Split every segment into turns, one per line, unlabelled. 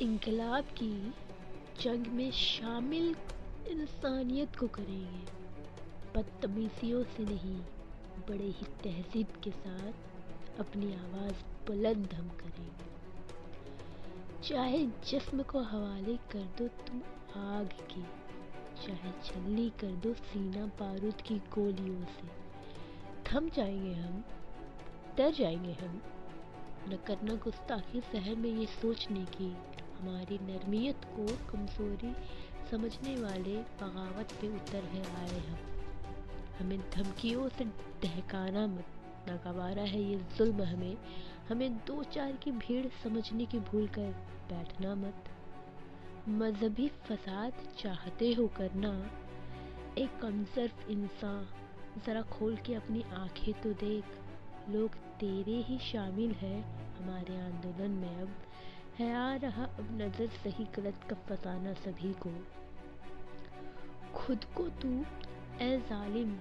इनकलाब की जंग में शामिल इंसानियत को करेंगे। बदतमीजियों से नहीं, बड़े ही तहजीब के साथ अपनी आवाज़ बुलंद हम करेंगे। चाहे जिस्म को हवाले कर दो तुम आग की, चाहे छलनी कर दो सीना बारूद की गोलियों से। थम जाएँगे हम, डर जाएँगे हम, न करना गुस्ताखी शहर में ये सोचने की हमारी नरमियत को कमज़ोरी समझने वाले बगावत पे उतर है, आए हम। हमें धमकियों से दहकाना मत, नागवारा है ये जुल्म हमें। हमें दो चार की भीड़ समझने की भूल कर बैठना मत। मजहबी फसाद चाहते हो करना, एक कमजर्फ इंसान, ज़रा खोल के अपनी आँखें तो देख। लोग तेरे ही शामिल है हमारे आंदोलन में अब। है आ रहा अब नज़र सही गलत का फसाना सभी को। खुद को तू ए जालिम,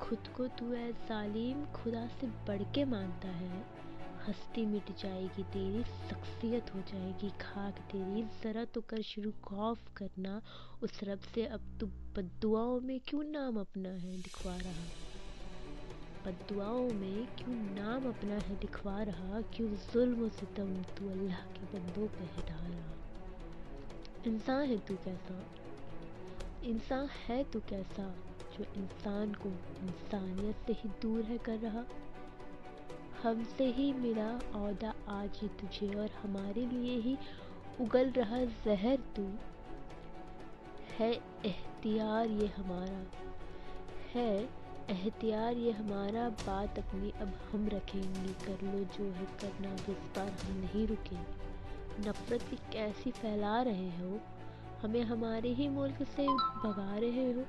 खुद को तू ए जालिम खुदा से बढ़ के मानता है। हस्ती मिट जाएगी तेरी, शख्सियत हो जाएगी खाक तेरी। ज़रा तो कर शुरू खौफ करना, उस रब से अब तू बदुआओं में क्यों नाम अपना है, दिखवा रहा। बदुआओं में क्यों नाम अपना है दिखवा रहा, क्यों जुल्म सितम तू अल्लाह के बंदों पे हटा रहा इंसान है तू कैसा? इंसान है तू कैसा जो इंसान को इंसानियत से ही दूर है कर रहा? हमसे ही मिला औदा आज ही तुझे और हमारे लिए ही उगल रहा जहर तू। है एहतियार ये हमारा। है एहतियार, ये हमारा बात अपनी अब हम रखेंगे। कर लो जो है करना इस बार हम नहीं रुकेंगे। नफ़रत की कैसी फैला रहे हो, हमें हमारे ही मुल्क से भगा रहे हो।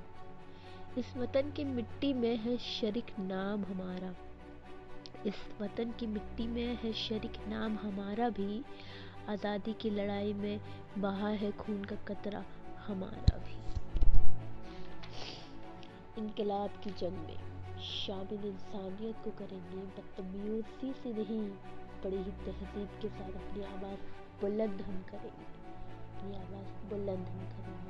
इस वतन की मिट्टी में है शरीक नाम हमारा। इस वतन की मिट्टी में है शरीक नाम हमारा भी। आज़ादी की लड़ाई में बहा है खून का कतरा हमारा भी। इनकलाब की जंग में शामिल इंसानियत को करेंगे बदतमीजी से नहीं, बड़ी ही तहजीब के साथ अपनी आवाज़ बुलंद हम करेंगे। अपनी आवाज़ बुलंद हम करेंगे।